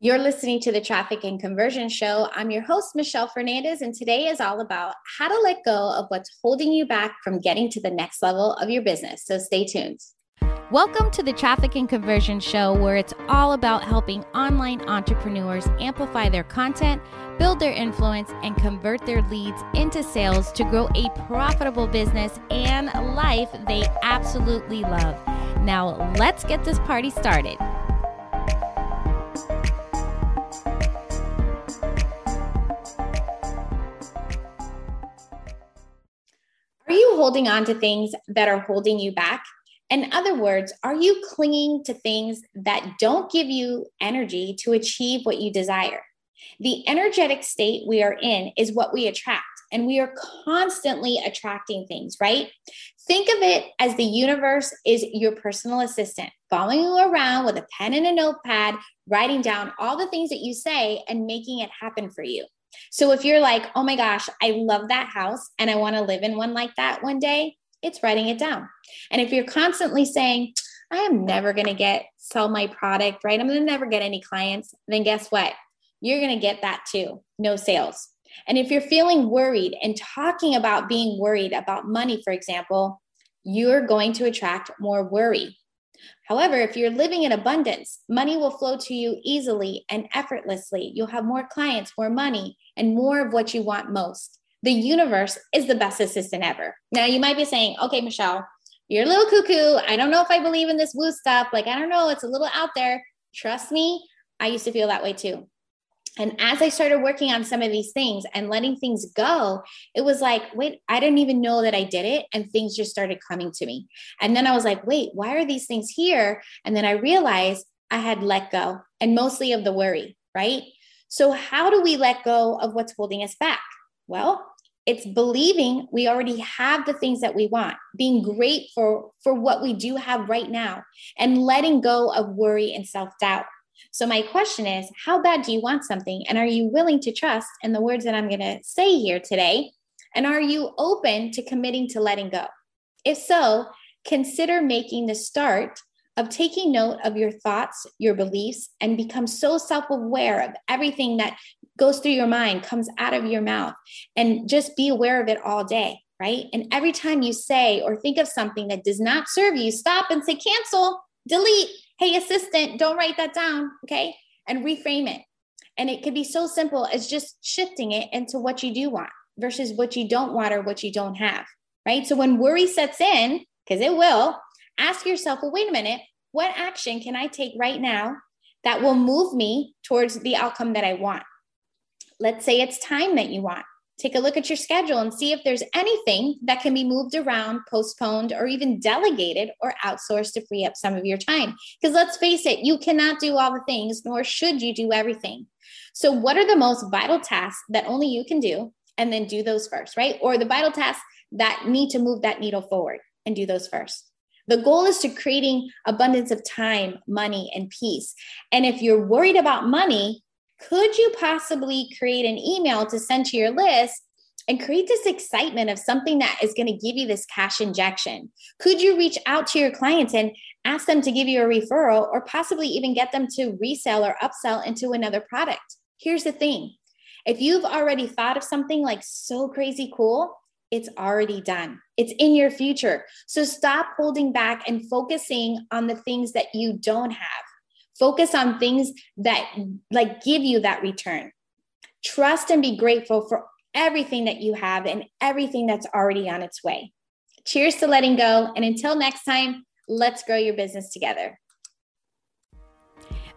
You're listening to the Traffic and Conversion Show. I'm your host, Michelle Fernandez, and today is all about how to let go of what's holding you back from getting to the next level of your business. So stay tuned. Welcome to the Traffic and Conversion Show, where it's all about helping online entrepreneurs amplify their content, build their influence, and convert their leads into sales to grow a profitable business and life they absolutely love. Now, let's get this party started. Holding on to things that are holding you back? In other words, are you clinging to things that don't give you energy to achieve what you desire? The energetic state we are in is what we attract, and we are constantly attracting things, right? Think of it as the universe is your personal assistant, following you around with a pen and a notepad, writing down all the things that you say and making it happen for you. So if you're like, oh my gosh, I love that house and I want to live in one like that one day, it's writing it down. And if you're constantly saying, I am never going to get sell my product, right? I'm going to never get any clients, then guess what? You're going to get that too. No sales. And if you're feeling worried and talking about being worried about money, for example, you're going to attract more worry. However, if you're living in abundance, money will flow to you easily and effortlessly. You'll have more clients, more money, and more of what you want most. The universe is the best assistant ever. Now, you might be saying, okay, Michelle, you're a little cuckoo. I don't know if I believe in this woo stuff. Like, I don't know, it's a little out there. Trust me, I used to feel that way too. And as I started working on some of these things and letting things go, it was like, wait, I didn't even know that I did it. And things just started coming to me. And then I was like, wait, why are these things here? And then I realized I had let go and mostly of the worry, right? So, how do we let go of what's holding us back? Well, it's believing we already have the things that we want, being grateful for what we do have right now, and letting go of worry and self doubt. So, my question is how bad do you want something? And are you willing to trust in the words that I'm going to say here today? And are you open to committing to letting go? If so, consider making the start of taking note of your thoughts, your beliefs, and become so self aware of everything that goes through your mind, comes out of your mouth, and just be aware of it all day, right? And every time you say or think of something that does not serve you, stop and say, cancel, delete, hey, assistant, don't write that down, okay? And reframe it. And it could be so simple as just shifting it into what you do want versus what you don't want or what you don't have, right? So when worry sets in, because it will, ask yourself, well, wait a minute, what action can I take right now that will move me towards the outcome that I want? Let's say it's time that you want take a look at your schedule and see if there's anything that can be moved around, postponed, or even delegated or outsourced to free up some of your time. Because let's face it, you cannot do all the things, nor should you do everything. So, what are the most vital tasks that only you can do? And then do those first, right? Or the vital tasks that need to move that needle forward and do those first. The goal is to creating abundance of time, money, and peace. And if you're worried about money, could you possibly create an email to send to your list and create this excitement of something that is going to give you this cash injection? Could you reach out to your clients and ask them to give you a referral or possibly even get them to resell or upsell into another product? Here's the thing if you've already thought of something like so crazy cool, it's already done. It's in your future. So stop holding back and focusing on the things that you don't have. Focus on things that like give you that return. Trust and be grateful for everything that you have and everything that's already on its way. Cheers to letting go. And until next time, let's grow your business together.